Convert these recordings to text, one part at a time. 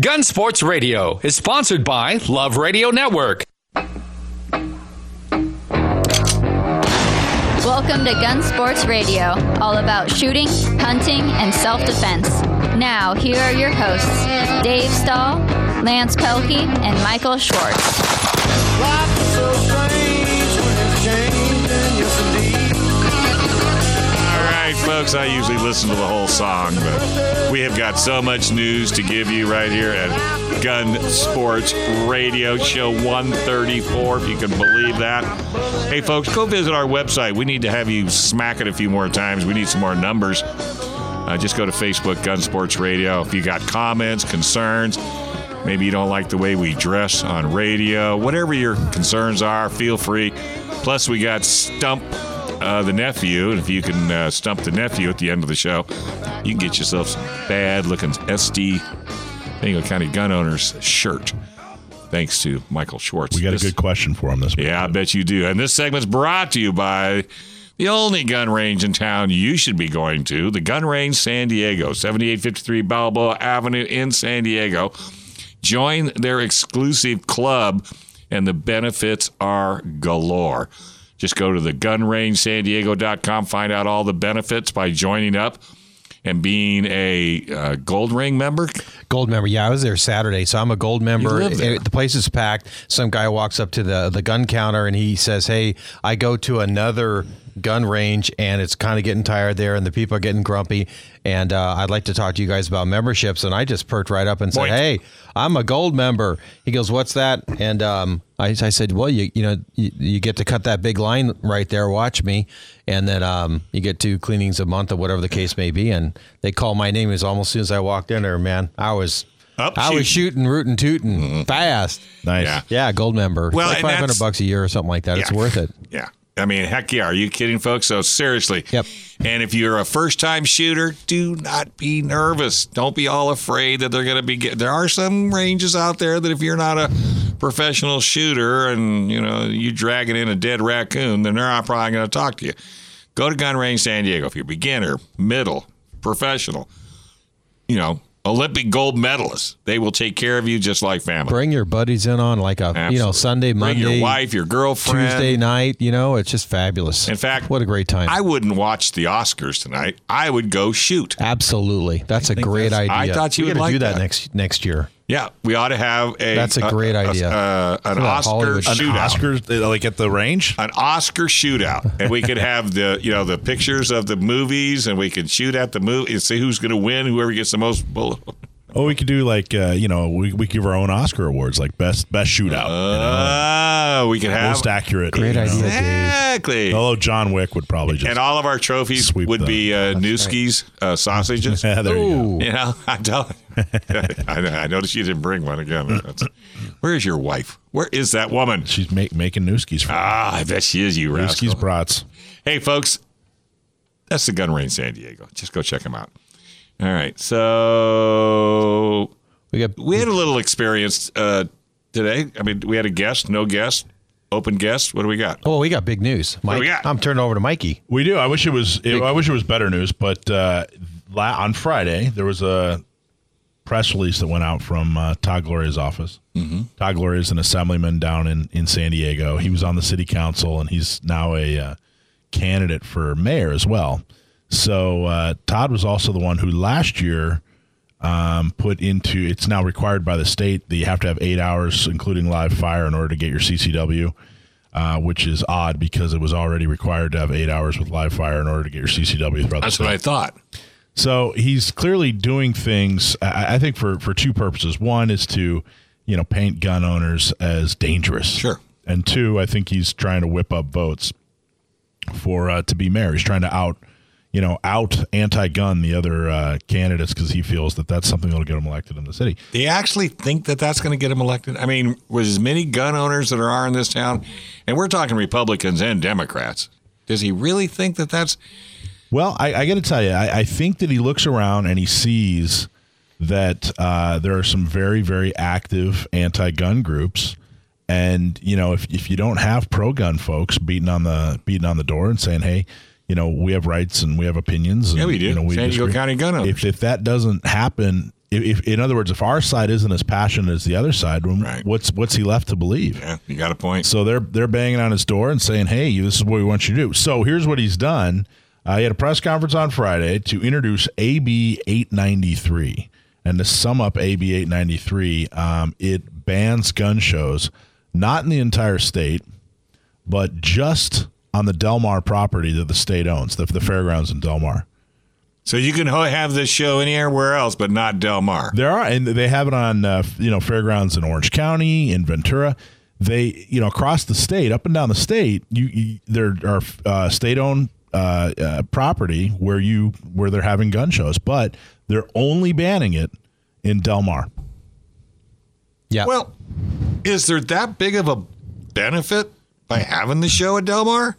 Gun Sports Radio is sponsored by Love Radio Network. Welcome to Gun Sports Radio, all about shooting, hunting, and self defense. Now, here are your hosts Dave Stahl, Lance Pelkey, and Michael Schwartz. Right, folks, I usually listen to the whole song, but we have got so much news to give you right here at Gun Sports Radio, show 134, if you can believe that. Hey, folks, go visit our website. We need to have you smack it a few more times. We need some more numbers. Uh, just go to Facebook, Gun Sports Radio. If you got comments, concerns, maybe you don't like the way we dress on radio, whatever your concerns are, feel free. Plus, we got Stump uh, the nephew. And if you can uh, stump the nephew at the end of the show, you can get yourself some bad looking SD Bingo County gun owners shirt. Thanks to Michael Schwartz. We got This- a good question for him this morning. yeah, I bet you do. And this segment's brought to you by the only gun range in town you should be going to, the Gun Range San Diego, 7853 Balboa Avenue in San Diego. Join their exclusive club, and the benefits are galore. Just go to the gunrangesandiego.com, find out all the benefits by joining up and being a uh, gold ring member. Gold member. Yeah, I was there Saturday, so I'm a gold member. live there. It- The place is packed. Some guy walks up to the the gun counter and he says, "Hey, I go to another gun range and it's kind of getting tired there, and the people are getting grumpy, and uh, I'd like to talk to you guys about memberships." And I just perked right up and said, Point. "Hey, I'm a gold member." He goes, "What's that?" And um, I, I said, "Well, you you know you, you get to cut that big line right there. Watch me." And then um, you get two cleanings a month or whatever the case may be. And they call my name as almost as soon as I walked in there, man. I was Up I was shooting. shooting, rooting, tooting fast. Nice. Yeah. Yeah, gold member. Well, like five hundred bucks a year or something like that. It's worth it. Yeah. I mean, heck yeah. Are you kidding, folks? So, seriously. Yep. And if you're a first time shooter, do not be nervous. Don't be all afraid that they're going to be. Get, there are some ranges out there that if you're not a professional shooter and, you know, you dragging in a dead raccoon, then they're not probably going to talk to you. Go to Gun Range San Diego. If you're beginner, middle, professional, you know, Olympic gold medalists. They will take care of you just like family. Bring your buddies in on like a you know Absolutely. Sunday, Bring Monday, your wife, your girlfriend. Tuesday night. You know, it's just fabulous. In fact, what a great time. I wouldn't watch the Oscars tonight. I would go shoot. Absolutely, that's a great that's- idea. I thought you we would like do that, that. next next year. Yeah, we ought to have a. That's a great idea. uh, an For Oscar Hollywood- An shootout. Oscars, uh, like at the range? An Oscar shootout, and we could have the you know the pictures of the movies, and we could shoot at the movie and see who's going to win. Whoever gets the most bullet. Oh, we could do like, uh, you know, we, we give our own Oscar awards, like best best shootout. Uh, we could have most accurate. Great you know. idea. exactly. Although John Wick would probably just. and all of our trophies Sweep would the- be uh, Newski's uh, sausages. yeah, there you go. You know, I don't. I, I noticed you didn't bring one again. That's- where is your wife? Where is that woman? She's make, making Newski's for Ah, I bet she is you, Newski's rascal. brats. Hey, folks, that's the Gun Range San Diego. Just go check them out. All right, so We got we had a little experience uh, today. I mean, we had a guest, no guest, open guest. What do we got? Oh, we got big news, Mike. we got? I'm turning over to Mikey. We do. I wish it was. It, I wish it was better news. But uh, la- on Friday there was a press release that went out from uh, Todd Gloria's office. Mm-hmm. Todd Gloria is an assemblyman down in in San Diego. He was on the city council, and he's now a uh, candidate for mayor as well. So uh, Todd was also the one who last year um, put into. It's now required by the state that you have to have eight hours, including live fire, in order to get your CCW uh, which is odd because it was already required to have eight hours with live fire in order to get your CCW throughout That's what I thought. So he's clearly doing things. I, I think for for two purposes. One is to you know paint gun owners as dangerous. Sure. And two, I think he's trying to whip up votes for uh, to be mayor. He's trying to out you know out anti-gun the other uh, candidates because he feels that that's something that'll get him elected in the city. Do you actually think that that's going to get him elected? I mean, with as many gun owners that there are in this town, and we're talking Republicans and Democrats, does he really think that that's Well, I, I got to tell you, I, I think that he looks around and he sees that uh, there are some very, very active anti-gun groups, and you know, if if you don't have pro-gun folks beating on the beating on the door and saying, "Hey, you know, we have rights and we have opinions," and, Yeah, we do. You know, San Diego. County gun owners. If if that doesn't happen if, in other words, if our side isn't as passionate as the other side, Right. what's what's he left to believe? Yeah, you got a point. So they're they're banging on his door and saying, "Hey, this is what we want you to do." So here's what he's done. Uh, he had a press conference on Friday to introduce AB 893, and to sum up AB 893, um, it bans gun shows not in the entire state, but just on the Del Mar property that the state owns, the, the fairgrounds in Del Mar. So you can have this show anywhere else, but not Del Mar. There are, and they have it on, uh, you know, fairgrounds in Orange County, in Ventura. They, you know, across the state, up and down the state, you, you there are uh, state-owned uh, uh, property where you where they're having gun shows, but they're only banning it in Del Mar. Yeah. Well, is there that big of a benefit by having the show at Del Mar?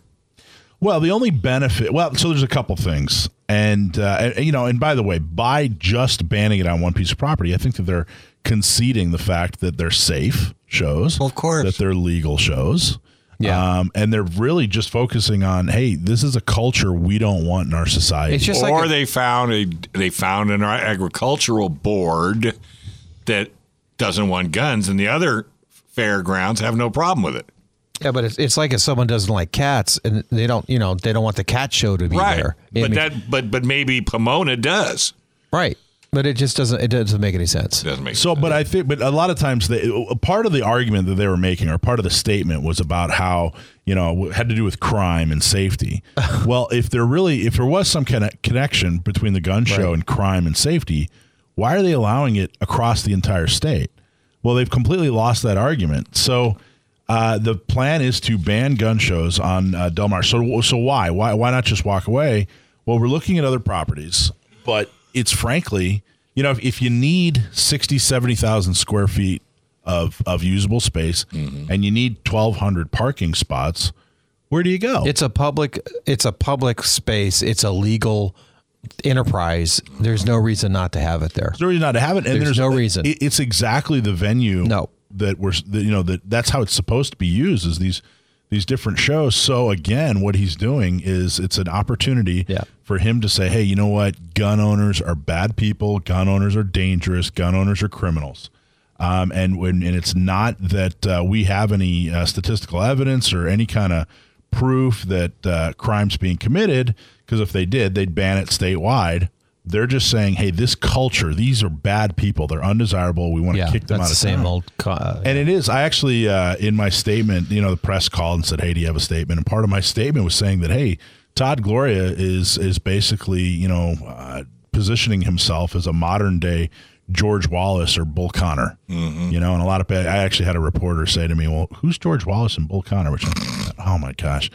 Well, the only benefit, well, so there's a couple things, and, uh, you know, and by the way, by just banning it on one piece of property, I think that they're conceding the fact that they're safe shows, Well, of course. that they're legal shows, Yeah. um, and they're really just focusing on, hey, this is a culture we don't want in our society. It's just or like a- they found a they found an agricultural board that doesn't want guns, and the other fairgrounds have no problem with it. Yeah, but it's, it's like if someone doesn't like cats and they don't, you know, they don't want the cat show to be there. I But mean, that but but maybe Pomona does. right. But it just doesn't. It doesn't make any sense. It Doesn't make So, sense. but I think, but a lot of times, they, part of the argument that they were making, or part of the statement, was about how you know it had to do with crime and safety. well, if there really, if there was some kind of connection between the gun show and crime and safety, why are they allowing it across the entire state? Well, they've completely lost that argument. So. Uh, the plan is to ban gun shows on uh, Del Mar. So, so why? Why? Why not just walk away? Well, we're looking at other properties, but it's frankly, you know, if, if you need 60, 70,000 square feet of, of usable space and you need 1,200 parking spots, where do you go? It's a public. It's a public space. It's a legal enterprise. There's no reason not to have it there. There's no reason not to have it, and There's there's, no reason. it- it's exactly the venue. No. That we're that, you know that that's how it's supposed to be used is these these different shows. So again, what he's doing is it's an opportunity Yeah. for him to say, hey, you know what? Gun owners are bad people. Gun owners are dangerous. Gun owners are criminals. Um, and when and it's not that uh, we have any uh, statistical evidence or any kind of proof that uh, crimes being committed, because if they did, they'd ban it statewide. They're just saying, hey, this culture, these are bad people. They're undesirable. We want to Yeah, kick them out the of same town. old. co- Uh, And it is. I actually, uh, in my statement, you know, the press called and said, "Hey, do you have a statement?" And part of my statement was saying that, "Hey, Todd Gloria is is basically, you know, uh, positioning himself as a modern day George Wallace or Bull Connor." You know, and a lot of I actually had a reporter say to me, "Well, who's George Wallace and Bull Connor?" Which, oh my gosh,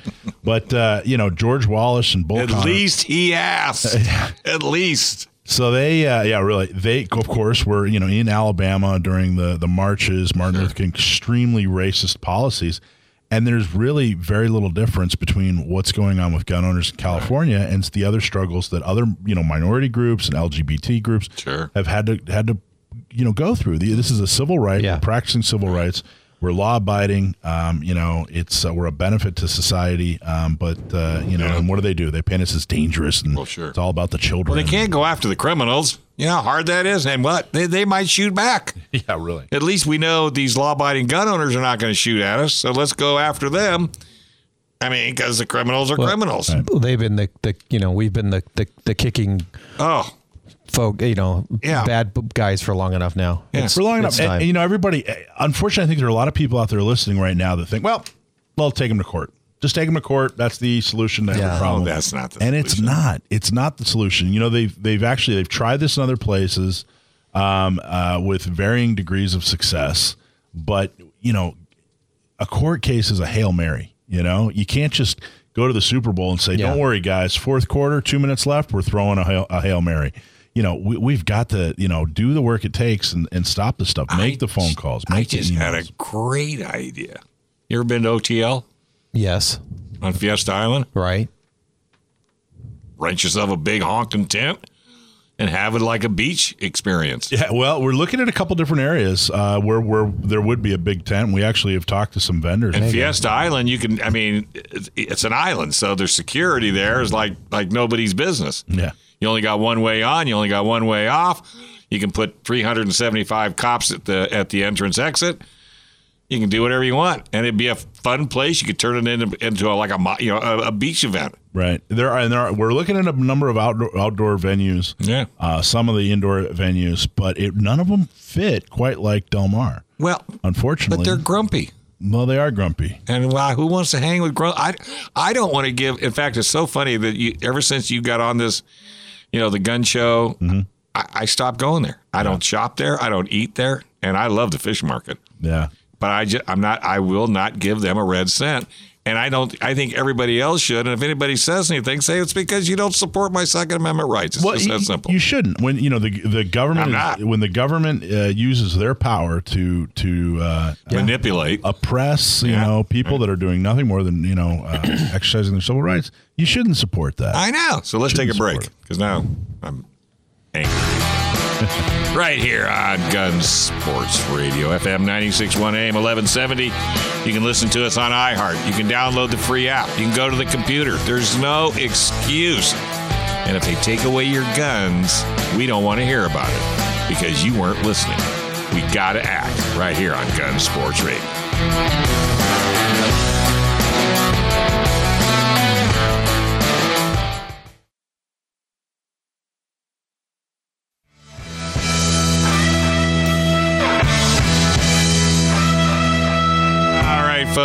but uh, you know, George Wallace and Bull At Connor. least he asked. At least. So they, uh, yeah, really, they of course were you know in Alabama during the the marches, Martin Luther King, extremely racist policies, and there's really very little difference between what's going on with gun owners in California and the other struggles that other you know minority groups and LGBT groups Sure. have had to had to you know go through. This is a civil right. Yeah. We're practicing civil rights. We're law abiding. Um, you know, it's uh, we're a benefit to society. Um, but uh, you know, Yeah. and what do they do? They paint us as dangerous, and Well, sure. it's all about the children. Well, they can't go after the criminals. You know how hard that is, and what they, they might shoot back. Yeah, really. At least we know these law-abiding gun owners are not going to shoot at us. So let's go after them. I mean, because the criminals are criminals. they've been the, the you know we've been the the, the kicking Oh, folk you know Yeah. bad guys for long enough now. Yeah. It's- for long enough. it's And, time. and, you know, everybody. Unfortunately, I think there are a lot of people out there listening right now that think, well, well, take them to court. Just take them to court. That's the solution to every Yeah. problem. That's not the and it's not. It's not the solution. You know, they've they've actually they've tried this in other places um, uh, with varying degrees of success. But you know, a court case is a hail mary. You know, you can't just go to the Super Bowl and say, Yeah. "Don't worry, guys. Fourth quarter, two minutes left. We're throwing a hail, a hail mary." You know, we, we've got to you know do the work it takes and, and stop the stuff. Make I the phone calls. I Make the just had a great idea. You ever been to OTL yes, on Fiesta Island? right. Rent yourself a big honking tent and have it like a beach experience. Yeah, well, we're looking at a couple different areas uh, where where there would be a big tent. We actually have talked to some vendors. And Fiesta Island, you can. I mean, it's, it's an island, so there's security there is like like nobody's business. Yeah. You only got one way on. You only got one way off. You can put 375 cops at the at the entrance exit. You can do whatever you want, and it'd be a fun place. You could turn it into, into a, like a you know a, a beach event. Right. There are, and there are, we're looking at a number of outdoor outdoor venues. Yeah. Uh, some of the indoor venues, but it, none of them fit quite like Del Mar. Well, Unfortunately, but they're grumpy. well, they are grumpy. And wow, who wants to hang with grumpy? I I don't want to give. In fact, it's so funny that you ever since you got on this, you know, the gun show, mm-hmm. I, I stopped going there. I don't shop there. I don't eat there, and I love the fish market. Yeah. But I just, I'm not. I will not give them a red cent. And I don't. I think everybody else should. And if anybody says anything, say it's because you don't support my Second Amendment rights. It's just you, that simple. you shouldn't. When you know the the government is, when the government uh, uses their power to to uh, Manipulate. oppress you Yeah. know people that are doing nothing more than you know uh, exercising their civil rights. You shouldn't support that. I know. So let's take a break because now I'm angry. right here on Gun Sports Radio, FM 961 AM 1170. You can listen to us on iHeart. You can download the free app. You can go to the computer. There's no excuse. And if they take away your guns, we don't want to hear about it because you weren't listening. We got to act right here on Gun Sports Radio.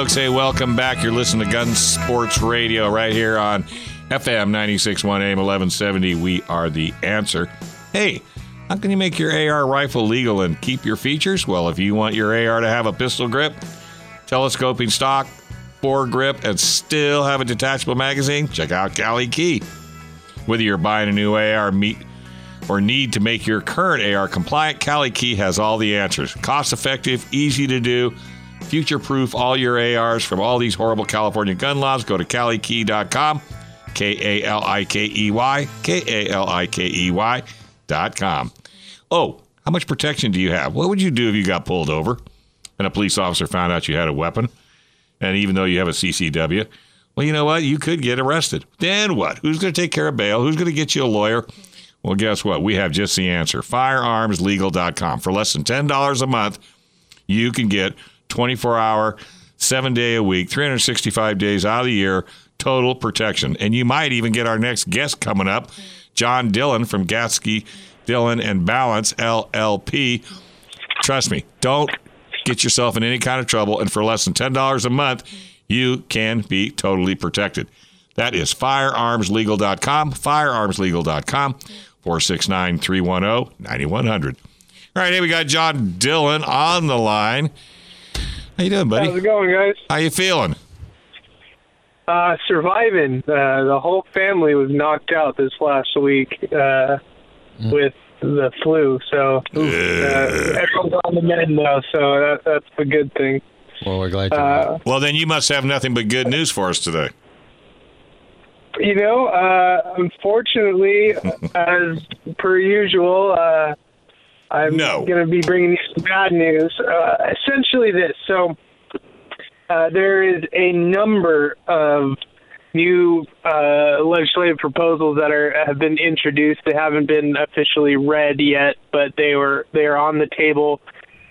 Folks. Hey, welcome back. You're listening to Gun Sports Radio right here on FM 961 AM 1170. We are the answer. Hey, how can you make your AR rifle legal and keep your features? Well, if you want your AR to have a pistol grip, telescoping stock, foregrip, and still have a detachable magazine, check out Kali Key. Whether you're buying a new AR meet or need to make your current AR compliant, Kali Key has all the answers. Cost effective, easy to do, future proof all your ARs from all these horrible California gun laws. Go to kalikey.com, K A L I K E Y, K A L I K E Y dot com. Oh, how much protection do you have? What would you do if you got pulled over and a police officer found out you had a weapon? And even though you have a CCW, well, you know what? You could get arrested. Then what? Who's going to take care of bail? Who's going to get you a lawyer? Well, guess what? We have just the answer firearmslegal.com. For less than $10 a month, you can get 24 hour, seven day a week, 365 days out of the year, total protection. And you might even get our next guest coming up, John Dillon from Gatzke, Dillon and Ballance LLP. Trust me, don't get yourself in any kind of trouble. And for less than $10 a month, you can be totally protected. That is firearmslegal.com, firearmslegal.com, 469 310 9100. All right, hey, we got John Dillon on the line. How you doing, buddy? How's it going, guys? How you feeling? Uh, surviving. Uh, the whole family was knocked out this last week uh, with the flu. So uh, everyone's on the mend now. So that, that's a good thing. Well, we're glad. Uh, Well, then you must have nothing but good news for us today. you know, uh, unfortunately, as per usual, uh, I'm No. going to be bringing you some bad news. Uh, essentially, this. So uh, there is a number of new uh, legislative proposals that are have been introduced. They haven't been officially read yet, but they were they are on the table,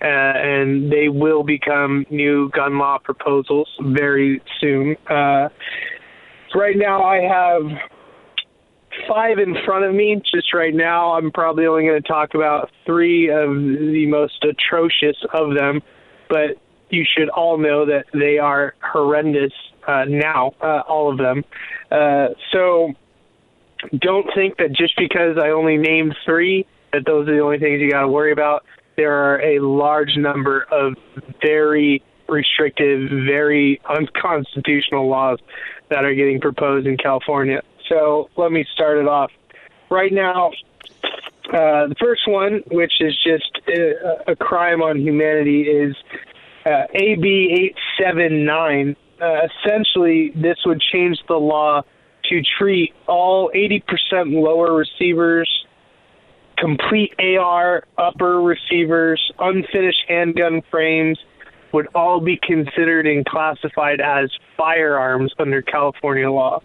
uh, and they will become new gun law proposals very soon. Uh, right now, I have five in front of me. Just right now, I'm probably only going to talk about three of the most atrocious of them, but you should all know that they are horrendous uh, now, uh, all of them. Uh, so don't think that just because I only named three, that those are the only things you got to worry about. There are a large number of very restrictive, very unconstitutional laws that are getting proposed in California. So let me start it off. Right now, uh, the first one, which is just uh, a crime on humanity, is uh, AB 879. Uh, essentially, this would change the law to treat all 80% lower receivers, complete AR upper receivers, unfinished handgun frames would all be considered and classified as firearms under California law.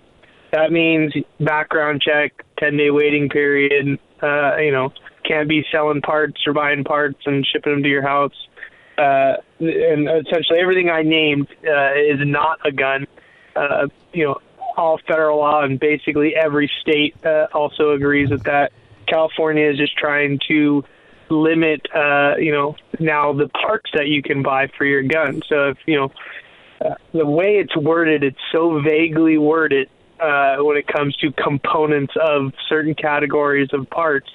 That means background check, 10 day waiting period, uh, you know, can't be selling parts or buying parts and shipping them to your house. Uh, and essentially everything I named uh, is not a gun. Uh, you know, all federal law and basically every state uh, also agrees with that. California is just trying to limit, uh, you know, now the parts that you can buy for your gun. So if you know uh, the way it's worded, it's so vaguely worded uh, when it comes to components of certain categories of parts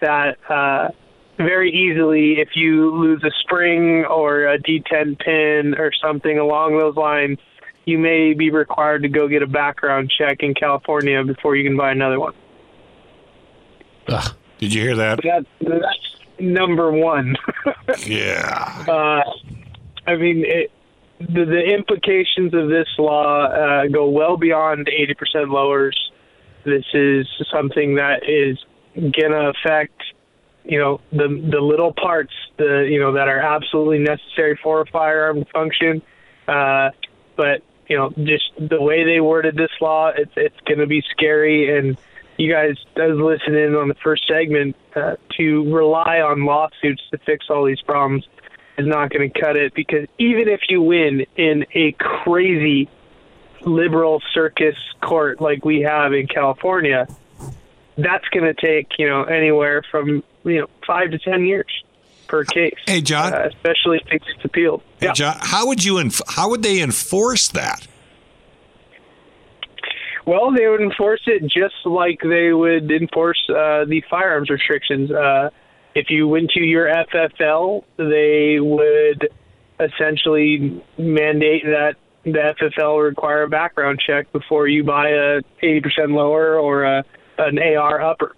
that uh, very easily, if you lose a spring or a detent pin or something along those lines, you may be required to go get a background check in California before you can buy another one. Ugh. Did you hear that? that that's number one. yeah. Uh, I mean, it, the, the implications of this law uh, go well beyond 80% lowers. This is something that is to affect, you know, the the little parts, the you know that are absolutely necessary for a firearm to function. Uh, but you know, just the way they worded this law, it's it's to be scary. And you guys, as listening on the first segment, uh, to rely on lawsuits to fix all these problems is not going to cut it. Because even if you win in a crazy liberal circus court like we have in California, that's going to take you know anywhere from you know five to ten years per case. Hey, John. Uh, especially if it's appealed. Hey, yeah. John, how would you enf- how would they enforce that? Well, they would enforce it just like they would enforce uh, the firearms restrictions. Uh, if you went to your FFL, they would essentially mandate that the FFL require a background check before you buy a 80% lower or a, an AR upper.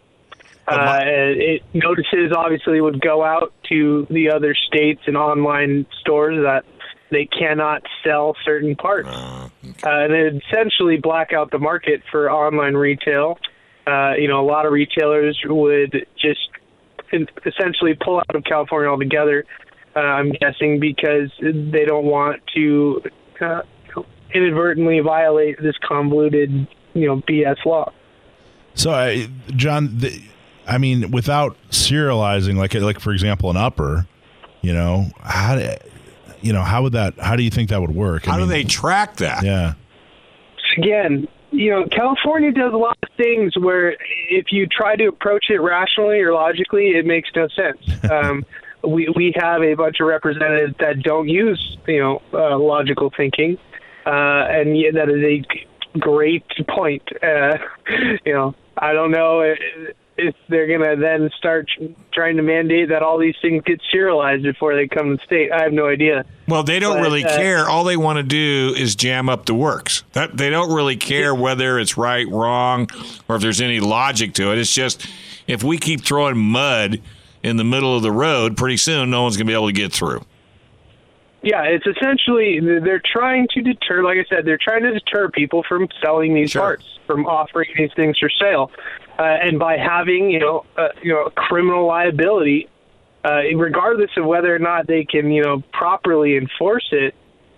Uh, it, notices obviously would go out to the other states and online stores that they cannot sell certain parts, uh, and it essentially black out the market for online retail. Uh, you know, a lot of retailers would just essentially pull out of California altogether. Uh, I'm guessing because they don't want to uh, inadvertently violate this convoluted, you know, BS law. So, uh, John, the, I mean, without serializing, like like for example, an upper, you know, how do, you know how would that? How do you think that would work? How I do they track that? Yeah. Again, you know, California does a lot of things where if you try to approach it rationally or logically, it makes no sense. Um, we we have a bunch of representatives that don't use you know uh, logical thinking, uh, and yeah, that is a great point. Uh, you know, I don't know if they're going to then start trying to mandate that all these things get serialized before they come to the state. I have no idea. Well, they don't But, really uh, care. All they want to do is jam up the works. That they don't really care whether it's right, wrong, or if there's any logic to it. It's just if we keep throwing mud in the middle of the road, pretty soon no one's going to be able to get through. Yeah, it's essentially they're trying to deter. Like I said, they're trying to deter people from selling these Sure. parts, from offering these things for sale, uh, and by having you know uh, you know criminal liability, uh, regardless of whether or not they can you know properly enforce it.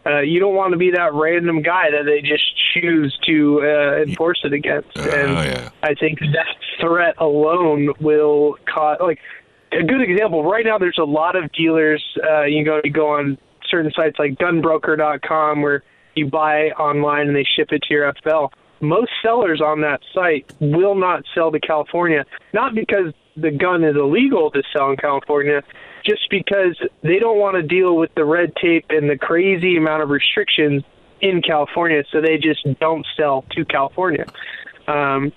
Uh, you don't want to be that random guy that they just choose to uh, enforce it against. Oh, and yeah. I think that threat alone will cause like a good example. Right now, there's a lot of dealers. Uh, you go you go on certain sites like Gunbroker.com where you buy online and they ship it to your FFL. Most sellers on that site will not sell to California, not because the gun is illegal to sell in California, just because they don't want to deal with the red tape and the crazy amount of restrictions in California, so they just don't sell to California. Um,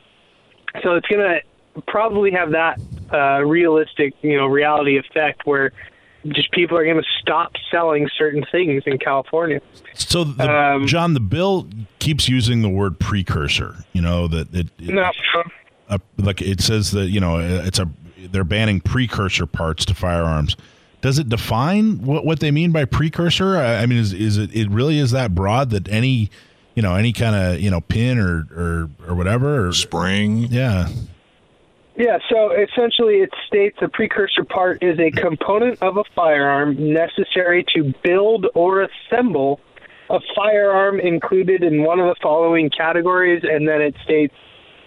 so it's going to probably have that uh, realistic, you know, reality effect where just people are going to stop selling certain things in California. So, the, Um, John, the bill keeps using the word precursor. You know that it, it No, uh, like it says that you know it's a they're banning precursor parts to firearms. Does it define what, what they mean by precursor? I, I mean, is is it it really is that broad that any you know any kind of you know pin or or or whatever? Or, Spring. yeah. Yeah, so essentially it states a precursor part is a component of a firearm necessary to build or assemble a firearm included in one of the following categories, and then it states,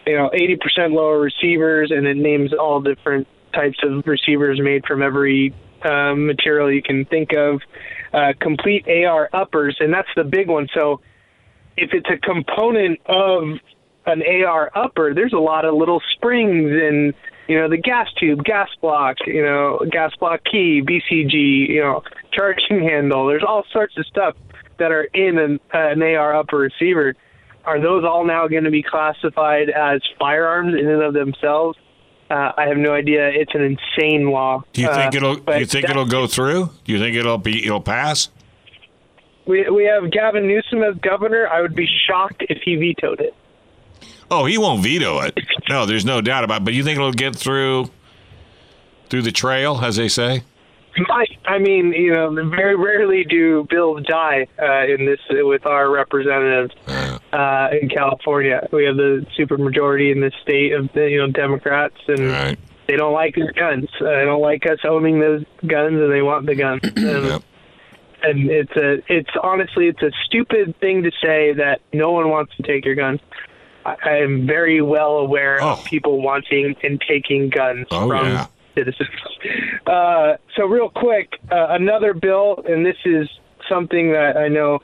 you know, 80% lower receivers, and it names all different types of receivers made from every uh, material you can think of. Uh, complete AR uppers, and that's the big one. So if it's a component of an AR upper, there's a lot of little springs and you know the gas tube, gas block, you know gas block key, BCG, you know charging handle. There's all sorts of stuff that are in an, uh, an AR upper receiver. Are those all now going to be classified as firearms in and of themselves? Uh, I have no idea. It's an insane law. Do you think Uh, it'll? Do you think it'll go through? Do you think it'll be? It'll pass? We we have Gavin Newsom as governor. I would be shocked if he vetoed it. Oh, he won't veto it. No, there's no doubt about. it. But you think it'll get through? Through the trail, as they say. I, I mean, you know, very rarely do bills die uh, in this with our representatives uh, in California. We have the supermajority in the state of the, you know Democrats, and Right. they don't like the guns. Uh, they don't like us owning those guns, and they want the guns. And, Yep. and it's a, it's honestly, it's a stupid thing to say that no one wants to take your guns. I, am very well aware Oh. of people wanting and taking guns Oh, from yeah. citizens. Uh, so real quick, uh, another bill, and this is something that I know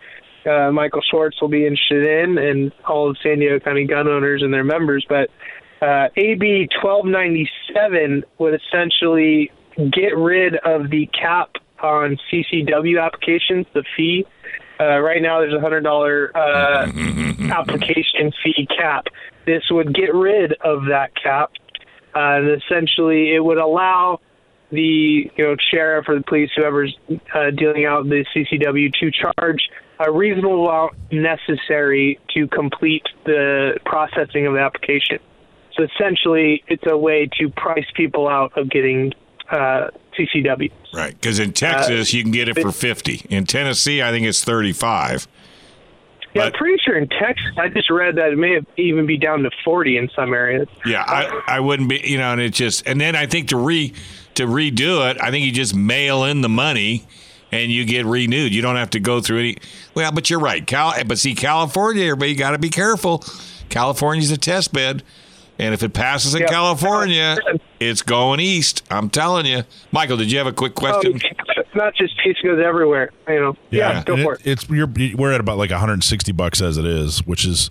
uh, Michael Schwartz will be interested in, and all of San Diego County gun owners and their members. But uh, AB 1297 would essentially get rid of the cap on CCW applications, the fee. Uh, right now, there's a hundred dollar uh, application fee cap. This would get rid of that cap, uh, and essentially, it would allow the you know sheriff or the police, whoever's uh, dealing out the CCW, to charge a reasonable amount necessary to complete the processing of the application. So essentially, it's a way to price people out of getting uh, CCW. Right. Because in Texas, you can get it for fifty. In Tennessee, I think it's thirty-five. Yeah, I'm pretty sure in Texas, I just read that it may have even be down to 40 in some areas. Yeah, I, I wouldn't be, you know, and it just, and then I think to re to redo it, I think you just mail in the money and you get renewed. You don't have to go through any. Well, but you're right, Cal. But see, California, everybody got to be careful. California's a test bed, and if it passes in Yeah. California, it's going east. I'm telling you, Michael. Did you have a quick Oh, question? it's not just case goes everywhere. You know. Yeah, go and for it. It's you're, we're at about like 160 bucks as it is, which is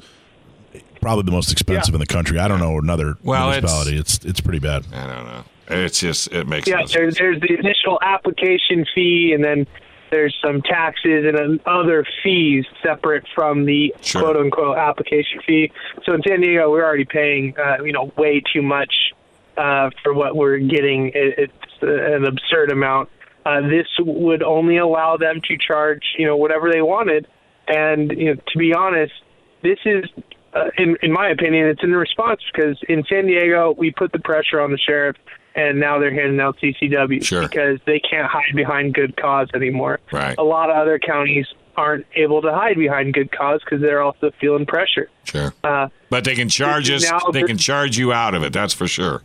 probably the most expensive Yeah. in the country. I don't know another Well, municipality. It's, it's pretty bad. I don't know. It's just it makes Yeah, no there's, there's the initial application fee, and then there's some taxes and other fees separate from the Sure. quote unquote application fee. So in San Diego, we're already paying, uh, you know, way too much uh, for what we're getting. It, it's an absurd amount. Uh, this would only allow them to charge, you know, whatever they wanted. And you know, to be honest, this is, uh, in in my opinion, it's in response because in San Diego we put the pressure on the sheriff, and now they're handing out CCW Sure. because they can't hide behind good cause anymore. Right. A lot of other counties aren't able to hide behind good cause because they're also feeling pressure. Sure, Uh, but they can charge us. They can charge you out of it. That's for sure.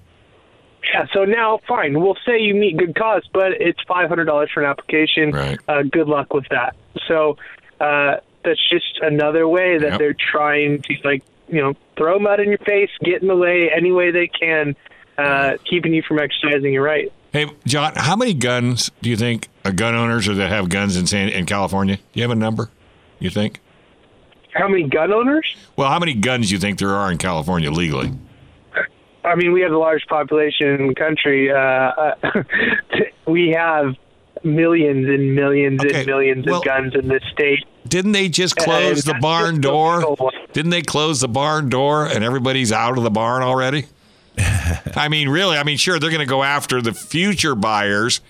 Yeah, so now, fine, we'll say you meet good cause, but it's five hundred dollars for an application. Right. Uh, good luck with that. So uh, that's just another way that Yep. they're trying to, like, you know, throw mud in your face, get in the way any way they can, uh, keeping you from exercising your right. Hey, John, how many guns do you think are gun owners or that have guns in San in California? Do you have a number? You think? How many gun owners? Well, how many guns do you think there are in California legally? I mean, we have the largest population in the country. Uh, uh, we have millions and millions Okay, and millions well- of guns in this state. Didn't they just close the barn door? Didn't they close the barn door and everybody's out of the barn already? I mean, really? I mean, sure, they're going to go after the future buyers,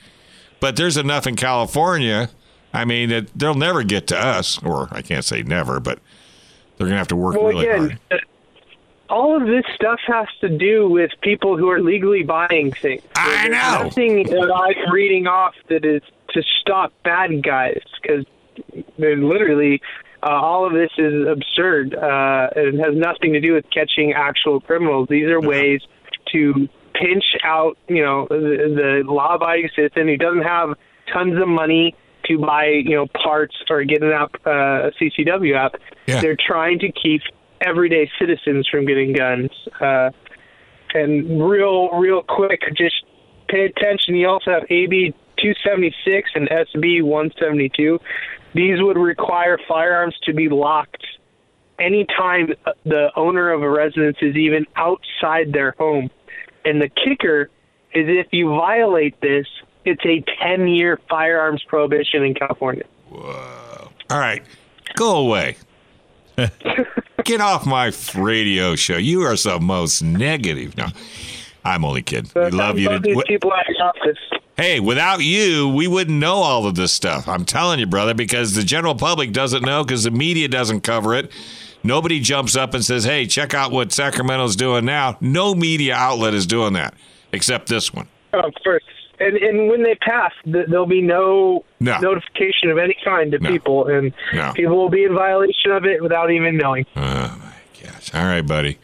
but there's enough in California. I mean, that they'll never get to us, or I can't say never, but they're going to have to work Well, really again, hard. uh, all of this stuff has to do with people who are legally buying things. I There's know. Nothing that I'm reading off that is to stop bad guys because they're literally uh, all of this is absurd. Uh, it has nothing to do with catching actual criminals. These are ways to pinch out, you know, the, the law-abiding citizen who doesn't have tons of money to buy, you know, parts or get an app, uh, a CCW app. Yeah. They're trying to keep everyday citizens from getting guns. Uh, and real, real quick, just pay attention. You also have AB 276 and SB 172. These would require firearms to be locked anytime the owner of a residence is even outside their home. And the kicker is if you violate this, it's a 10 year firearms prohibition in California. Whoa. All right. Go away. Get off my radio show. You are the most negative. No, I'm only kidding. We love you. To, people at the office. Hey, without you, we wouldn't know all of this stuff. I'm telling you, brother, because the general public doesn't know because the media doesn't cover it. Nobody jumps up and says, hey, check out what Sacramento's doing now. No media outlet is doing that except this one. Um, of course. And, and when they pass, there'll be no, No. notification of any kind to No. people, and No. people will be in violation of it without even knowing. Oh my gosh! All right, buddy.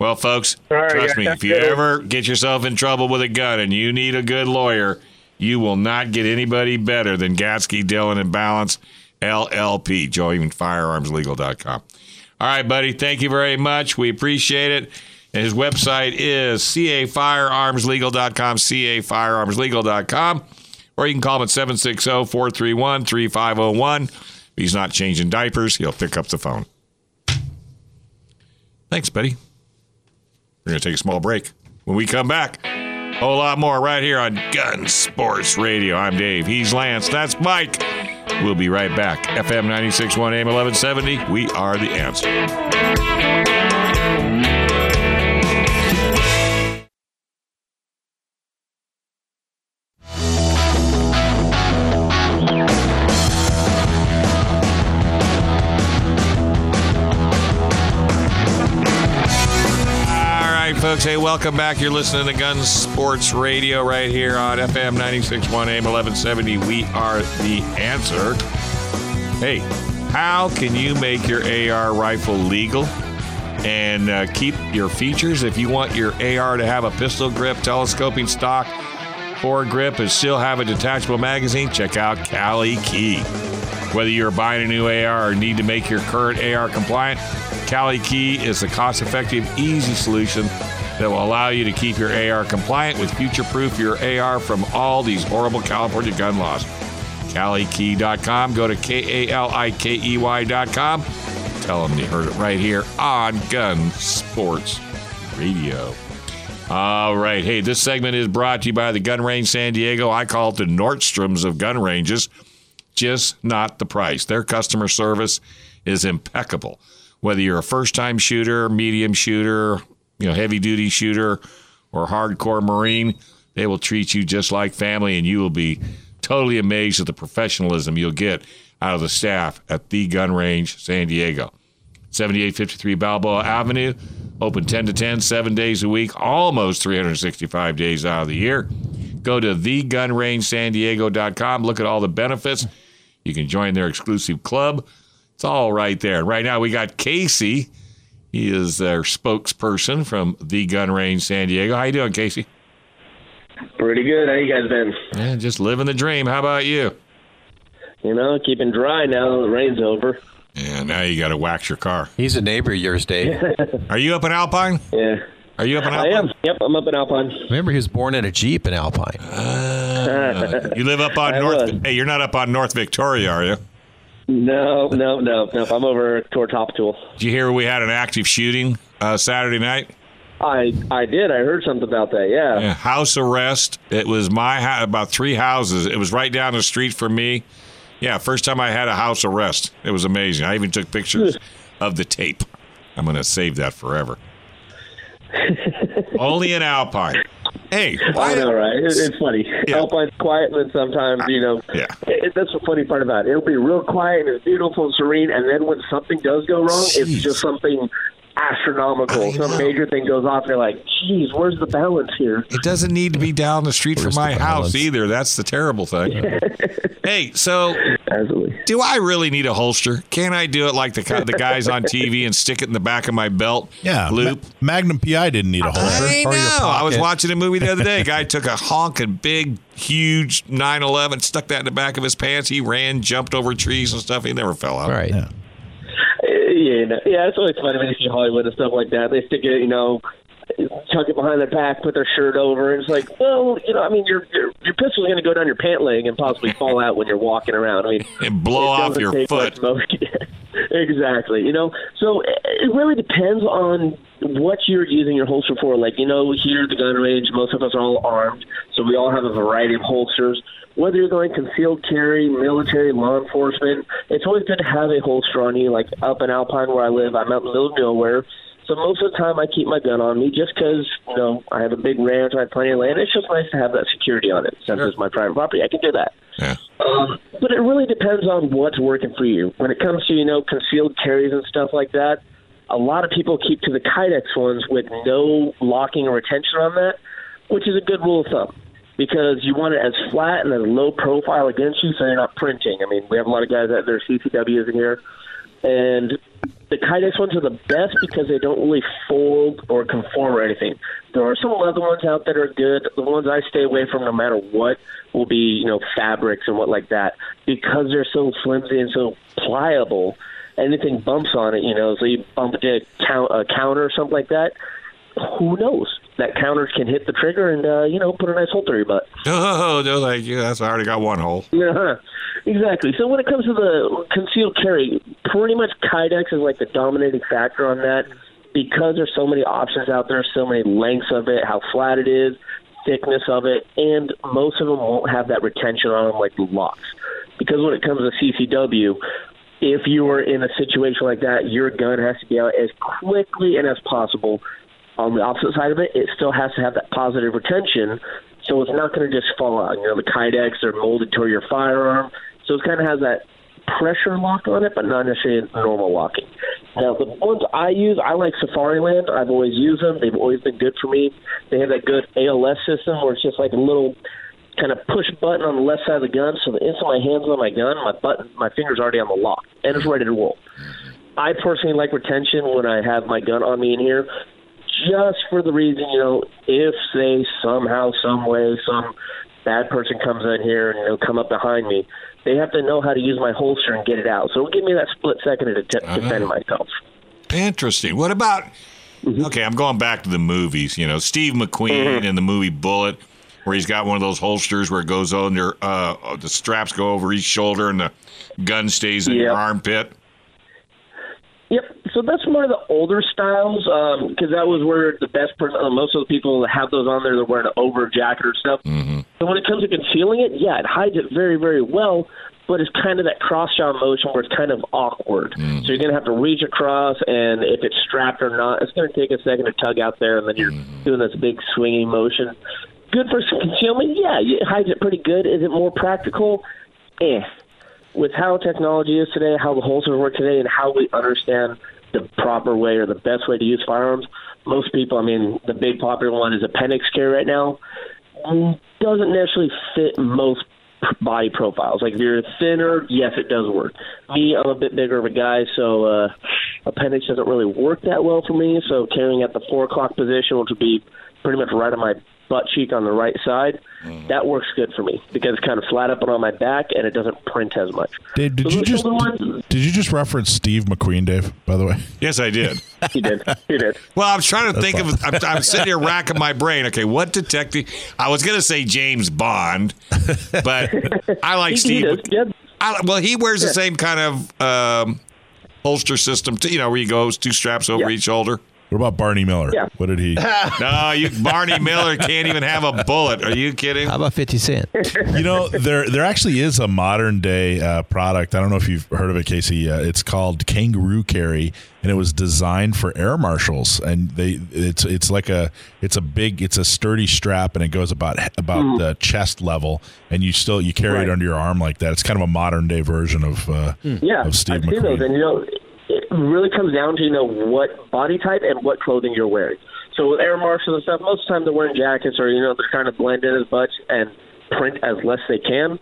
Well, folks, right, trust me. If you good. ever get yourself in trouble with a gun and you need a good lawyer, you will not get anybody better than Gatzke, Dillon, and Ballance LLP. JoeEvenFirearmsLegal.com. All right, buddy. Thank you very much. We appreciate it. And his website is cafirearmslegal.com, cafirearmslegal.com, or you can call him at 760 431 3501. If he's not changing diapers, he'll pick up the phone. Thanks, buddy. We're going to take a small break. When we come back, a whole lot more right here on Gun Sports Radio. I'm Dave. He's Lance. That's Mike. We'll be right back. FM 961 AM 1170. We are the answer. Hey, welcome back. You're listening to Gun Sports Radio right here on FM 961 AM 1170. We are the answer. Hey, how can you make your AR rifle legal and uh, keep your features? If you want your AR to have a pistol grip, telescoping stock, or grip, and still have a detachable magazine, check out Kali Key. Whether you're buying a new AR or need to make your current AR compliant, Kali Key is the cost effective, easy solution that will allow you to keep your AR compliant with future proof your AR from all these horrible California gun laws. KaliKey.com. Go to K A L I K E Y.com. Tell them you heard it right here on Gun Sports Radio. All right. Hey, this segment is brought to you by the Gun Range San Diego. I call it the Nordstroms of gun ranges just not the price. Their customer service is impeccable. Whether you're a first time shooter, medium shooter, you know, heavy duty shooter, or hardcore Marine, they will treat you just like family, and you will be totally amazed at the professionalism you'll get out of the staff at the Gun Range San Diego. 7853 Balboa Avenue, open 10 to 10, seven days a week, almost 365 days out of the year. Go to thegunrangesandiego.com. Look at all the benefits. You can join their exclusive club. It's all right there. Right now, we got Casey. He is their spokesperson from The Gun Range San Diego. How you doing, Casey? Pretty good. How you guys been? Yeah, just living the dream. How about you? You know, keeping dry now that the rain's over. Yeah, now you got to wax your car. He's a neighbor of yours, Dave. Are you up in Alpine? Yeah. Are you up in Alpine? I Alpine? am. Yep, I'm up in Alpine. Remember, he was born in a Jeep in Alpine. Uh, you live up on I North. was. Hey, you're not up on North Victoria, are you? No, no, no, no. I'm over toward Top Tool. Did you hear we had an active shooting uh, Saturday night? I I did. I heard something about that. Yeah. Yeah, house arrest. It was my house, about three houses. It was right down the street from me. Yeah, first time I had a house arrest. It was amazing. I even took pictures of the tape. I'm going to save that forever. Only in Alpine. Hey, I know, right? It, it's funny. Yeah. Alpine's quiet, and then sometimes, you know, Yeah. it, that's the funny part about it. It'll be real quiet and it's beautiful and serene, and then when something does go wrong, Jeez. it's just something astronomical. I Some major thing goes off, and you're like, geez, where's the balance here? It doesn't need to be down the street Where's from my house either. That's the terrible thing. hey, so Absolutely. do I really need a holster? Can I do it like the the guys on TV and stick it in the back of my belt Yeah, loop? Ma- Magnum PI didn't need a holster. I know. I was watching a movie the other day. A guy took a honking big, huge 911, stuck that in the back of his pants. He ran, jumped over trees and stuff. He never fell out. Right. Yeah. Yeah, no, yeah, it's always funny when you see Hollywood and stuff like that. They stick it, you know, tuck it behind their back, put their shirt over, and it's like, well, you know, I mean, your your your pistol's going to go down your pant leg and possibly fall out when you're walking around. I mean, And blow off your foot. exactly. You know, so it really depends on what you're using your holster for. Like, you know, here at the gun range, most of us are all armed, so we all have a variety of holsters. Whether you're going concealed carry, military, law enforcement, it's always good to have a holster on you. Like up in Alpine where I live, I'm out in the middle of nowhere. So most of the time I keep my gun on me just because, you know, I have a big ranch, I have plenty of land. It's just nice to have that security on it. Since it's my private property, I can do that. Yeah. Um, but it really depends on what's working for you. When it comes to, you know, concealed carries and stuff like that, a lot of people keep to the Kydex ones with no locking or retention on that, which is a good rule of thumb because you want it as flat and as low profile against you so you're not printing. I mean, we have a lot of guys that their CCWs in here, and the Kydex ones are the best because they don't really fold or conform or anything. There are some leather ones out that are good. The ones I stay away from, no matter what, will be you know fabrics and what like that because they're so flimsy and so pliable. Anything bumps on it, you know, so you bump a, count, a counter or something like that. Who knows? That counter can hit the trigger and uh, you know put a nice hole through your butt. Oh, no, thank you. That's I already got one hole. Yeah, exactly. So when it comes to the concealed carry, pretty much Kydex is like the dominating factor on that because there's so many options out there, so many lengths of it, how flat it is, thickness of it, and most of them won't have that retention on them like the locks. Because when it comes to CCW, if you are in a situation like that, your gun has to be out as quickly and as possible. On the opposite side of it, it still has to have that positive retention, so it's not going to just fall out. You know, the Kydex are molded to your firearm, so it kind of has that pressure lock on it, but not necessarily normal locking. Now, the ones I use, I like Safariland. I've always used them. They've always been good for me. They have that good ALS system where it's just like a little kind of push button on the left side of the gun. So the instant my hands on my gun, my button, my finger's already on the lock, and it's ready to roll. Mm-hmm. I personally like retention when I have my gun on me in here, just for the reason, you know, if say somehow, some way, some bad person comes in here and you know come up behind me, they have to know how to use my holster and get it out. So it'll give me that split second to det- uh-huh. defend myself. Interesting. What about? Mm-hmm. Okay, I'm going back to the movies. You know, Steve McQueen mm-hmm. in the movie Bullitt, where he's got one of those holsters where it goes under, uh, the straps go over each shoulder and the gun stays in your armpit. Yep. So that's more of the older styles, because that was where the best person, uh, most of the people that have those on there, they're wearing an over jacket or stuff. Mm-hmm. So when it comes to concealing it, yeah, it hides it very, very well. But it's kind of that cross draw motion where it's kind of awkward. So you're going to have to reach across, and if it's strapped or not, it's going to take a second to tug out there, and then you're doing this big swinging motion. Good for concealment, yeah, it hides it pretty good. Is it more practical? Eh with how technology is today, how the holsters work today, and how we understand the proper way or the best way to use firearms, most people, I mean, the big popular one is appendix carry right now, doesn't necessarily fit most body profiles. Like if you're thinner, yes, it does work. Me, I'm a bit bigger of a guy, so uh, appendix doesn't really work that well for me. So carrying at the four o'clock position, which would be pretty much right on my butt cheek on the right side, that works good for me because it's kind of flat up and on my back, and it doesn't print as much. Dave, did So you just ones- did you just reference Steve McQueen, Dave? By the way, Yes, I did. He did. He did. Well, I was trying to think of. I'm, I'm sitting here racking my brain. Okay, what detective? I was going to say James Bond, but I like He, he Steve. does. Yeah. I, well, he wears the same kind of um, holster system, too, you know, where he goes two straps over Yeah. each shoulder. What about Barney Miller? Yeah. What did he? No, you Barney Miller can't even have a bullet. Are you kidding? How about 50 Cent? you know, there there actually is a modern day uh, product. I don't know if you've heard of it, Casey. Uh, it's called Kangaroo Carry, and it was designed for air marshals. And they it's it's like a it's a big it's a sturdy strap, and it goes about about the chest level, and you still you carry it Hmm. Under your arm like that. It's kind of a modern day version of uh, Yeah, of Steve I've seen those, McQueen. and you know, it really comes down to you know what body type and what clothing you're wearing. So with air marshals and stuff, most of the time they're wearing jackets or you know they're trying to blend in as much and print as less they can.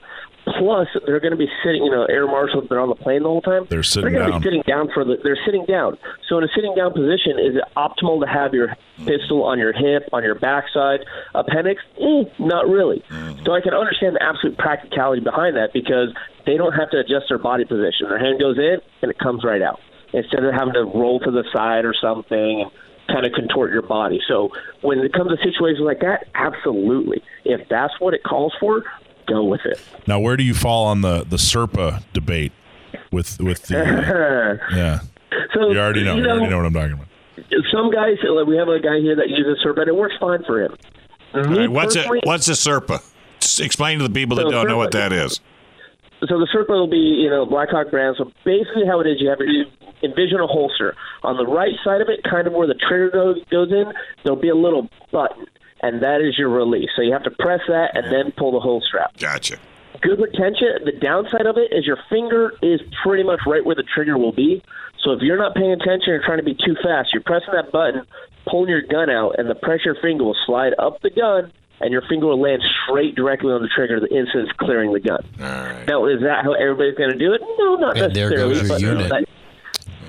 Plus, they're going to be sitting. You know, air marshals they're on the plane the whole time. They're sitting They're going to down. be sitting down for the. They're sitting down. So in a sitting down position, is it optimal to have your pistol on your hip, on your backside? Appendix? Eh, not really. So I can understand the absolute practicality behind that because they don't have to adjust their body position. Their hand goes in and it comes right out instead of having to roll to the side or something. And kind of contort your body. So when it comes to situations like that, absolutely. If that's what it calls for, go with it. Now, where do you fall on the the Serpa debate with with the? Uh, yeah, so you already know. You You already know what I'm talking about. Some guys, like we have a guy here that uses Serpa, and it works fine for him. Right, what's it? What's a Serpa? Just explain to the people that So don't know what that is. So the Serpa will be, you know, Blackhawk brand. So basically, how it is, you have you envision a holster on the right side of it, kind of where the trigger goes goes in. There'll be a little button, and that is your release. So you have to press that and then pull the hole strap. Gotcha. Good retention. The downside of it is your finger is pretty much right where the trigger will be. So if you're not paying attention or trying to be too fast, you're pressing that button, pulling your gun out, and the pressure finger will slide up the gun, and your finger will land straight directly on the trigger the instant it's clearing the gun. All right. Now, is that how everybody's going to do it? No, not And there necessarily. goes your but, unit. that-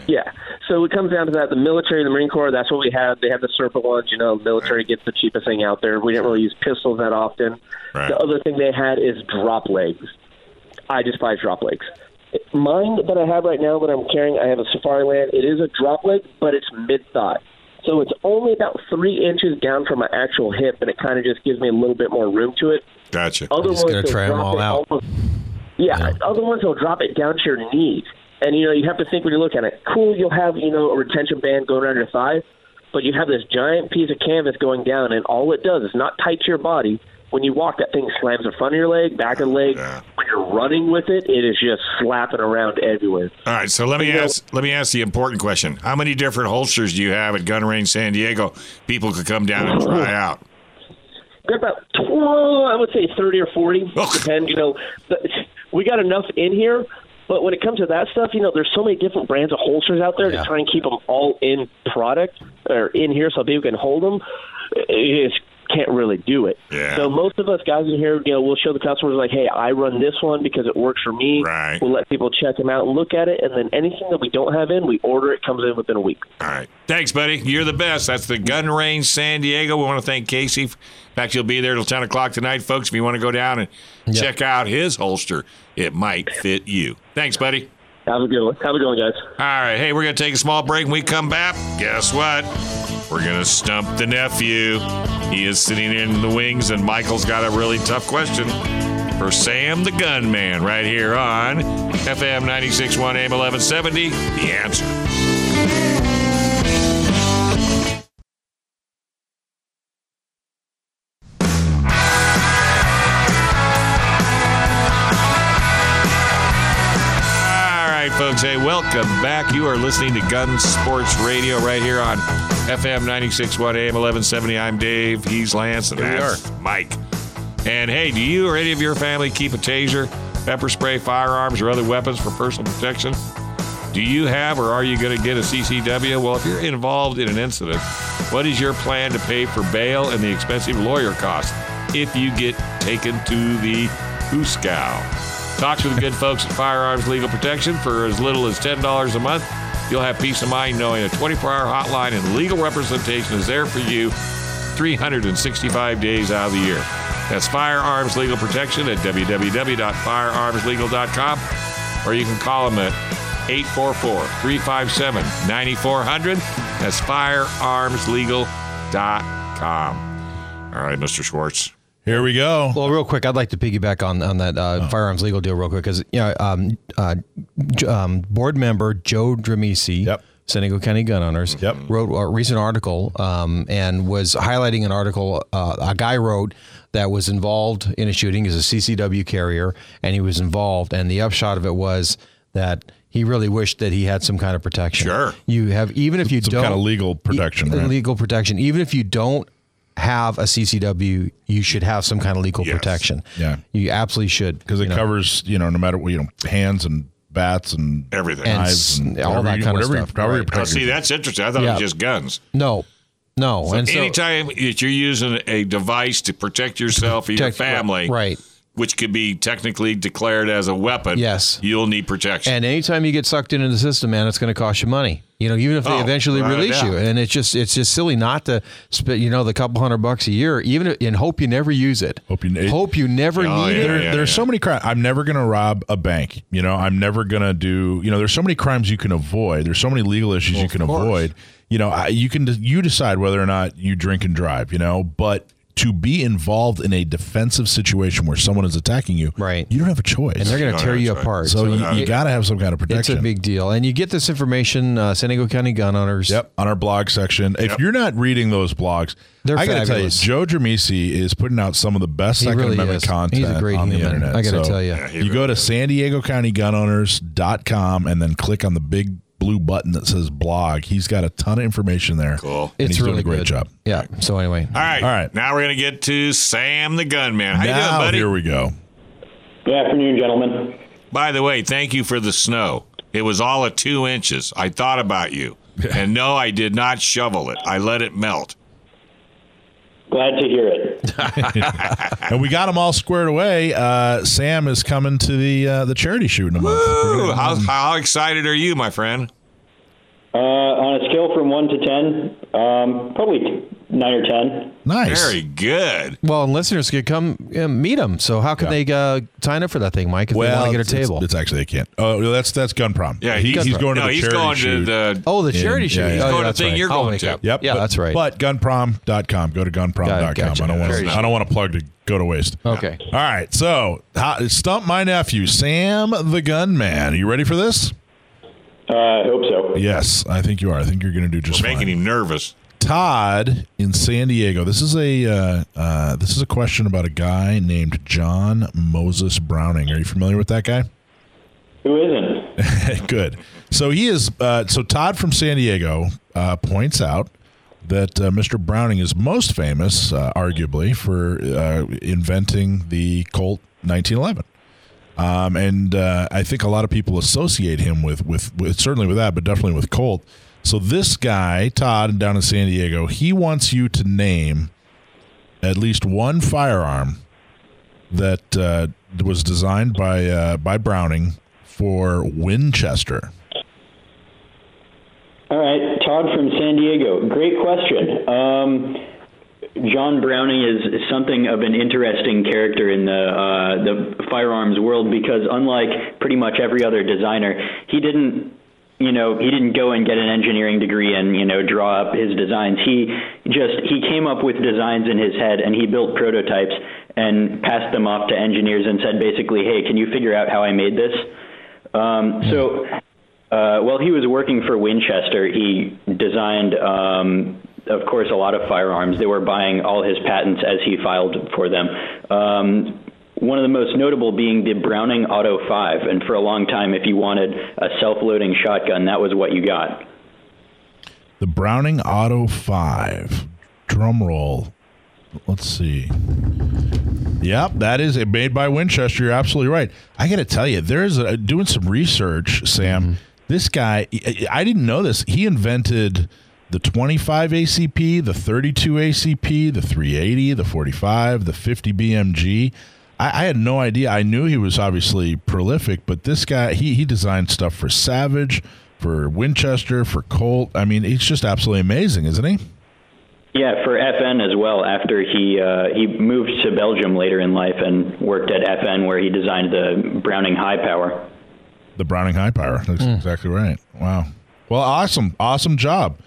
yeah. So it comes down to that. The military, the Marine Corps, that's what we have. They have the Serpa ones. You know, the military gets the cheapest thing out there. We didn't really use pistols that often. Right. The other thing they had is drop legs. I despise drop legs. Mine that I have right now that I'm carrying, I have a Safariland. It is a drop leg, but it's mid thigh. So it's only about three inches down from my actual hip, and it kind of just gives me a little bit more room to it. Gotcha. Other Just ones gonna they'll drop all it out. almost- yeah, other ones will drop it down to your knees, and you know you have to think when you look at it. Cool, you'll have you know a retention band going around your thigh, but you have this giant piece of canvas going down, and all it does is not tight to your body. When you walk, that thing slams in front of your leg, back of the leg. Yeah. When you're running with it, it is just slapping around everywhere. All right, so let me You know- ask let me ask the important question. How many different holsters do you have at Gun Range San Diego? People could come down and try out. Got about tw- I would say thirty or forty. Oh. Depend, you know, we got enough in here. But when it comes to that stuff, you know, there's so many different brands of holsters out there Yeah. to try and keep them all in product or in here so people can hold them. Just can't really do it. Yeah. So most of us guys in here, you know, we'll show the customers like, hey, I run this one because it works for me. Right. We'll let people check them out and look at it, and then anything that we don't have in, we order it. Comes in within a week. All right. Thanks, buddy. You're the best. That's the Gun Range San Diego. We want to thank Casey. In fact, you'll be there till 10 o'clock tonight, folks. If you want to go down and check out his holster, it might fit you. Thanks, buddy. Have a good one. Have a good one, guys. All right. Hey, we're going to take a small break. When we come back, guess what? We're going to stump the nephew. He is sitting in the wings, and Michael's got a really tough question for Sam the Gunman right here on FM 96.1 AM 1170. The answer. Folks. Hey, welcome back. You are listening to Gun Sports Radio right here on FM 96.1 AM 1170. I'm Dave. He's Lance, and that's Mike. And hey, do you or any of your family keep a taser, pepper spray, firearms, or other weapons for personal protection? Do you have or are you going to get a CCW? Well, if you're involved in an incident, what is your plan to pay for bail and the expensive lawyer costs if you get taken to the Hooskow? Talk to the good folks at Firearms Legal Protection for as little as $10 a month. You'll have peace of mind knowing a 24 hour hotline and legal representation is there for you 365 days out of the year. That's Firearms Legal Protection at www.firearmslegal.com or you can call them at 844 357 9400. That's firearmslegal.com. All right, Mr. Schwartz. Here we go. Well, real quick, I'd like to piggyback on on that uh, firearms legal deal real quick because you know, um, uh, um, board member Joe Dramisi, Yep. San Diego County Gun Owners, Yep. wrote a recent article um, and was highlighting an article uh, a guy wrote that was involved in a shooting as a CCW carrier, and he was involved, and the upshot of it was that. He really wished that he had some kind of protection. Sure. You have even if you Some don't kind of legal protection, e- right? legal protection. Even if you don't have a CCW, you should have some kind of legal Yes. protection. Yeah. you absolutely should because it you know. covers you know no matter what you know hands and bats and Everything. And knives and all that you- kind of whatever you- stuff. however you Right. Oh, see, that's interesting. I thought it was just guns. No, no, and so Anytime that you're using a device to protect yourself or your family, right. which could be technically declared as a weapon, Yes. you'll need protection. and anytime you get sucked into the system, man, it's going to cost you money. You know, even if they Oh, eventually without a release you, and it's just it's just silly not to spend you know the couple hundred bucks a year, even in hope you never use it. Hope you- hope you never Oh, need yeah, it. there, yeah, there's yeah. so many crimes. I'm never going to rob a bank. You know, I'm never going to do. You know, there's so many crimes you can avoid. There's so many legal issues you can avoid. You know, I, you can you decide whether or not you drink and drive. You know, but to be involved in a defensive situation where someone is attacking you, Right. You don't have a choice, and they're going to tear you right. apart. so, you, you got to have some kind of protection. it's a big deal, and you get this information. Uh, San Diego County Gun Owners. Yep, on our blog section. If you're not reading those blogs, They're I got to tell you, fabulous. Joe Dramisi is putting out some of the best He Second really Amendment is. content He's a great on the internet. I gotta So tell you, Yeah, he you go really to San Diego County Gun Owners.com and then click on the big blue button that says blog. He's got a ton of information there. Cool. And It's he's really doing a great good. job. Yeah. So anyway, All right. All right. Now we're going to get to Sam the Gunman. How you now, doing, buddy? here we go. Good afternoon, gentlemen. By the way, thank you for the snow. It was all at two inches. I thought about you. and no, I did not shovel it. I let it melt. Glad to hear it. And we got them all squared away. Uh, Sam is coming to the uh, the charity shoot in a month. We're Ooh, gonna- how, how excited are you, my friend? Uh, on a scale from one to ten, um, probably nine or ten. nice. Very good. well, and listeners could come uh, meet him. So how can Yeah. they uh, sign up for that thing, Mike? If they want to get a table. It's, actually they can't. Oh, no, that's that's gun prom. Yeah, he, he- he's going to no, the he's charity going shoot. to the. oh, the charity Yeah, shoot. yeah. Oh, He's going to the thing right. you're I'll going to. up. Yep. Yeah, but, that's right. But gunprom.com. Go to gunprom.com. Gotcha. I don't want to. I don't want to plug to go to waste. okay. All right. So how, stump my nephew, Sam the Gunman. Are you ready for this? Uh, I hope so. Yes, I think you are. I think you're going to do just Making fine. him nervous. Todd in San Diego. This is a uh, uh, this is a question about a guy named John Moses Browning. Are you familiar with that guy? Who isn't? Good. So he is. Uh, so Todd from San Diego uh, points out that uh, Mr. Browning is most famous, uh, arguably, for uh, inventing the Colt 1911. Um, and uh, I think a lot of people associate him with, with with certainly with that, but definitely with Colt. So this guy, Todd, down in San Diego, he wants you to name at least one firearm that uh, was designed by uh, by Browning for Winchester. All right, Todd from San Diego. Great question. Um, John Browning is something of an interesting character in the uh, the firearms world because, unlike pretty much every other designer, he didn't. You know, he didn't go and get an engineering degree and you know draw up his designs. He just he came up with designs in his head and he built prototypes and passed them off to engineers and said basically, "Hey, can you figure out how I made this?" Um, so uh, while he was working for Winchester, he designed, um, of course, a lot of firearms. They were buying all his patents as he filed for them. Um, one of the most notable being the Browning Auto 5. And for a long time, if you wanted a self loading shotgun, that was what you got. The Browning Auto 5. Drum roll. Let's see. Yep, that is it made by Winchester. You're absolutely right. I got to tell you, there's a, doing some research, Sam. Mm-hmm. This guy, I- I didn't know this. He invented the 25 ACP, the 32 ACP, the 380, the 45, the 50 BMG. I, I had no idea. I knew he was obviously prolific, but this guy, he he designed stuff for Savage, for Winchester, for Colt. I mean, he's just absolutely amazing, isn't he? Yeah, for FN as well. After he uh, he moved to Belgium later in life and worked at FN, where he designed the Browning High Power. The Browning High Power. That's exactly right. Wow. Well, awesome, awesome job.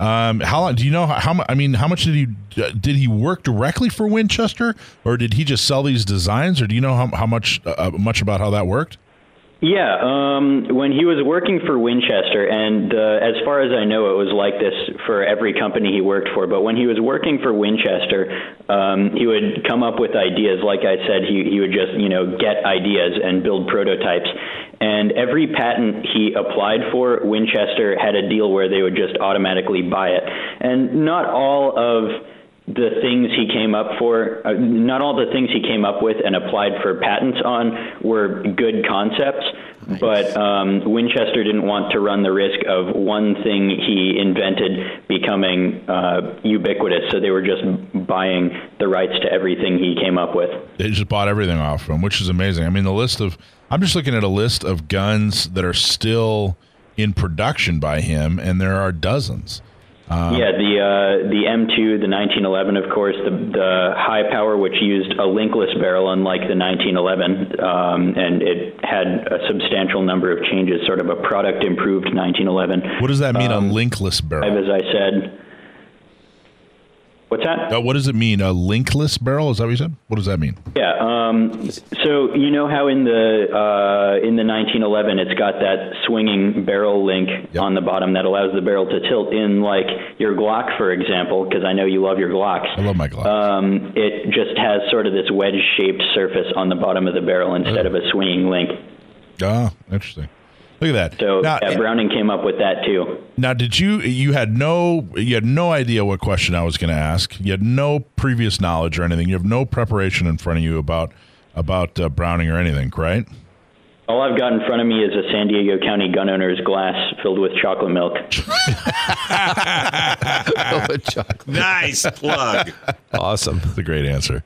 Um, how long do you know how, I mean, how much did he uh, did he work directly for Winchester, or did he just sell these designs, or do you know how, how much uh, much about how that worked? Yeah, um, when he was working for Winchester, and uh, as far as I know, it was like this for every company he worked for. But when he was working for Winchester, um, he would come up with ideas. Like I said, he, he would just you know get ideas and build prototypes. And every patent he applied for, Winchester had a deal where they would just automatically buy it. And not all of the things he came up for, uh, not all the things he came up with and applied for patents on were good concepts, but um, Winchester didn't want to run the risk of one thing he invented becoming uh, ubiquitous, so they were just buying the rights to everything he came up with. They just bought everything off him, which is amazing. I mean, the list of I'm just looking at a list of guns that are still in production by him, and there are dozens. Um, yeah, the uh, the M2, the 1911, of course, the the high power, which used a linkless barrel, unlike the 1911, um, and it had a substantial number of changes, sort of a product improved 1911. What does that mean, um, a linkless barrel? As I said. What's that? Uh, what does it mean? A linkless barrel? Is that what you said? What does that mean? Yeah. Um, so you know how in the uh, in the 1911 it's got that swinging barrel link yep. on the bottom that allows the barrel to tilt in, like your Glock, for example, because I know you love your Glocks. I love my Glocks. Um, it just has sort of this wedge-shaped surface on the bottom of the barrel instead oh. of a swinging link. Ah, interesting. Look at that. So now, yeah, Browning came up with that too. Now, did you you had no you had no idea what question I was going to ask. You had no previous knowledge or anything. You have no preparation in front of you about about uh, Browning or anything, right? All I've got in front of me is a San Diego County gun owner's glass filled with chocolate milk. nice plug. Awesome. That's a great answer.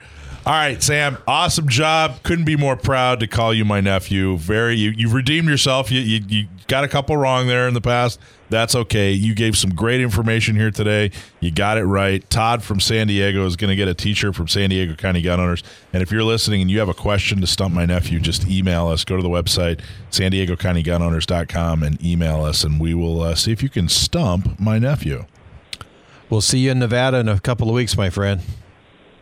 All right, Sam. Awesome job. Couldn't be more proud to call you my nephew. Very, you, you've redeemed yourself. You, you, you got a couple wrong there in the past. That's okay. You gave some great information here today. You got it right. Todd from San Diego is going to get a T-shirt from San Diego County Gun Owners. And if you're listening and you have a question to stump my nephew, just email us. Go to the website San Diego County Gun Owners.com and email us, and we will uh, see if you can stump my nephew. We'll see you in Nevada in a couple of weeks, my friend.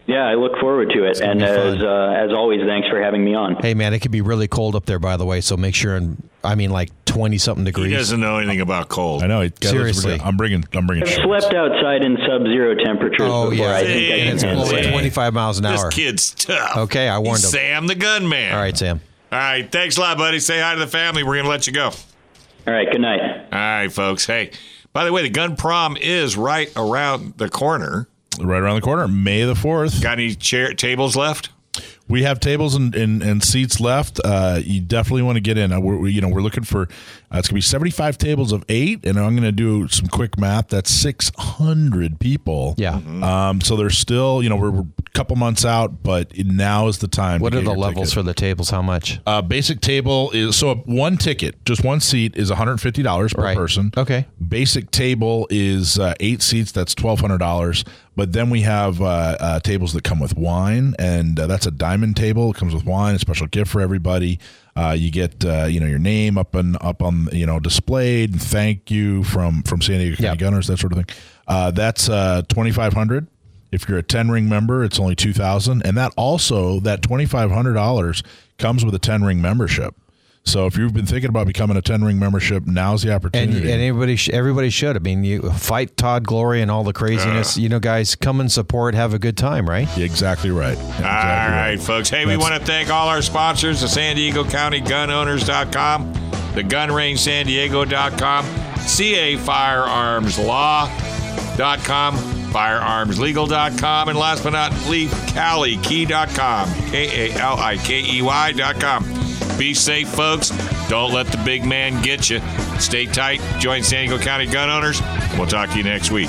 Yeah, I look forward to it. And as uh, as always, thanks for having me on. Hey, man, it could be really cold up there, by the way. So make sure and I mean, like twenty something degrees. He doesn't know anything about cold. I know. Seriously, I'm bringing. I'm bringing. I've slept outside in sub-zero temperatures oh, before. Yeah. I think and it's blowing 25 miles an hour. This kid's tough. Okay, I warned He's him. Sam the gunman. All right, Sam. All right, thanks a lot, buddy. Say hi to the family. We're gonna let you go. All right. Good night. All right, folks. Hey, by the way, the gun prom is right around the corner right around the corner, May the 4th. Got any chair tables left? We have tables and, and, and seats left. Uh, you definitely want to get in. Uh, we're, you know, we're looking for uh, it's gonna be seventy five tables of eight, and I'm gonna do some quick math. That's six hundred people. Yeah. Mm-hmm. Um, so there's still, you know, we're, we're, a couple months out, but now is the time. What are the levels ticket. for the tables? How much? Uh, basic table is so one ticket, just one seat is one hundred fifty dollars per right. person. Okay. Basic table is uh, eight seats. That's twelve hundred dollars. But then we have uh, uh, tables that come with wine, and uh, that's a diamond table. It comes with wine, a special gift for everybody. Uh, you get uh, you know your name up and up on you know displayed. Thank you from from San Diego County yep. Gunners, that sort of thing. Uh, that's twenty five hundred. If you're a ten ring member, it's only two thousand, and that also that twenty five hundred dollars comes with a ten ring membership. So if you've been thinking about becoming a ten ring membership, now's the opportunity. And, and everybody, sh- everybody should. I mean, you fight Todd Gloria and all the craziness. Uh, you know, guys, come and support, have a good time, right? Exactly right. Exactly all right, right, folks. Hey, That's, we want to thank all our sponsors: the San Diego County Gunowners.com, the Gun Range San Diego.com, CA Firearms Law.com, firearmslegal.com, and last but not least, KaliKey.com, K A L I K E Y.com. Be safe, folks. Don't let the big man get you. Stay tight. Join San Diego County Gun Owners. We'll talk to you next week.